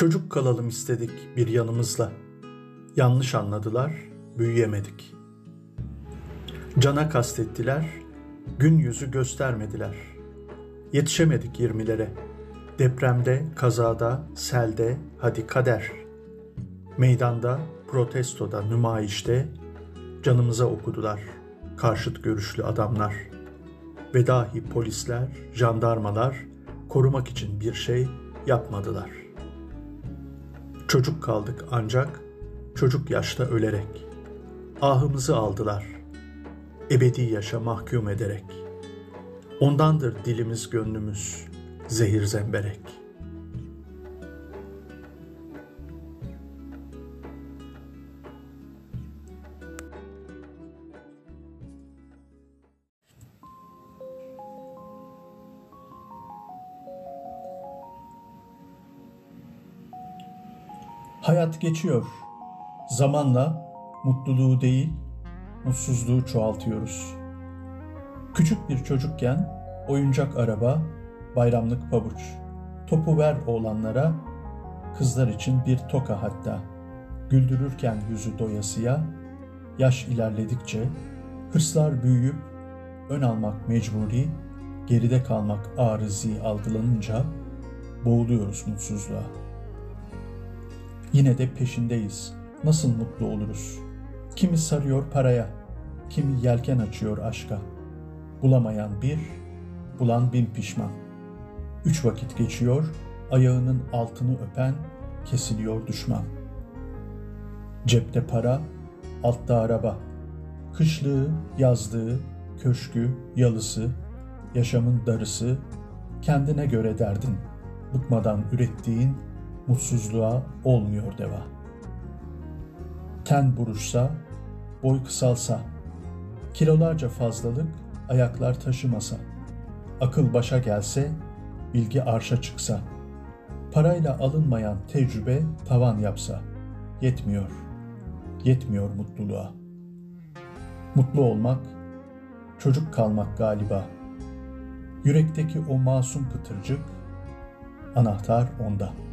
Çocuk kalalım istedik bir yanımızla. Yanlış anladılar, büyüyemedik. Cana kastettiler, gün yüzü göstermediler. Yetişemedik yirmilere. Depremde, kazada, selde, hadi kader. Meydanda, protestoda, nümayişte canımıza okudular karşıt görüşlü adamlar. Ve dahi polisler, jandarmalar korumak için bir şey yapmadılar. Çocuk kaldık ancak çocuk yaşta ölerek. Ahımızı aldılar. Ebedi yaşa mahkum ederek. Ondandır dilimiz gönlümüz zehir zemberek.'' Hayat geçiyor. Zamanla mutluluğu değil, mutsuzluğu çoğaltıyoruz. Küçük bir çocukken oyuncak araba, bayramlık pabuç, topu ver oğlanlara, kızlar için bir toka hatta. Güldürürken yüzü doyasıya, yaş ilerledikçe hırslar büyüyüp ön almak mecburi, geride kalmak arızi algılanınca boğuluyoruz mutsuzluğa. Yine de peşindeyiz. Nasıl mutlu oluruz? Kimi sarıyor paraya, kimi yelken açıyor aşka. Bulamayan bir, bulan bin pişman. Üç vakit geçiyor, ayağının altını öpen, kesiliyor düşman. Cepte para, altta araba. Kışlığı, yazlığı, köşkü, yalısı, yaşamın darısı, kendine göre derdin, bıkmadan ürettiğin mutsuzluğa olmuyor deva. Ten buruşsa, boy kısalsa, kilolarca fazlalık ayaklar taşımasa, akıl başa gelse, bilgi arşa çıksa, parayla alınmayan tecrübe tavan yapsa, yetmiyor, yetmiyor mutluluğa. Mutlu olmak, çocuk kalmak galiba. Yürekteki o masum pıtırcık, anahtar onda.''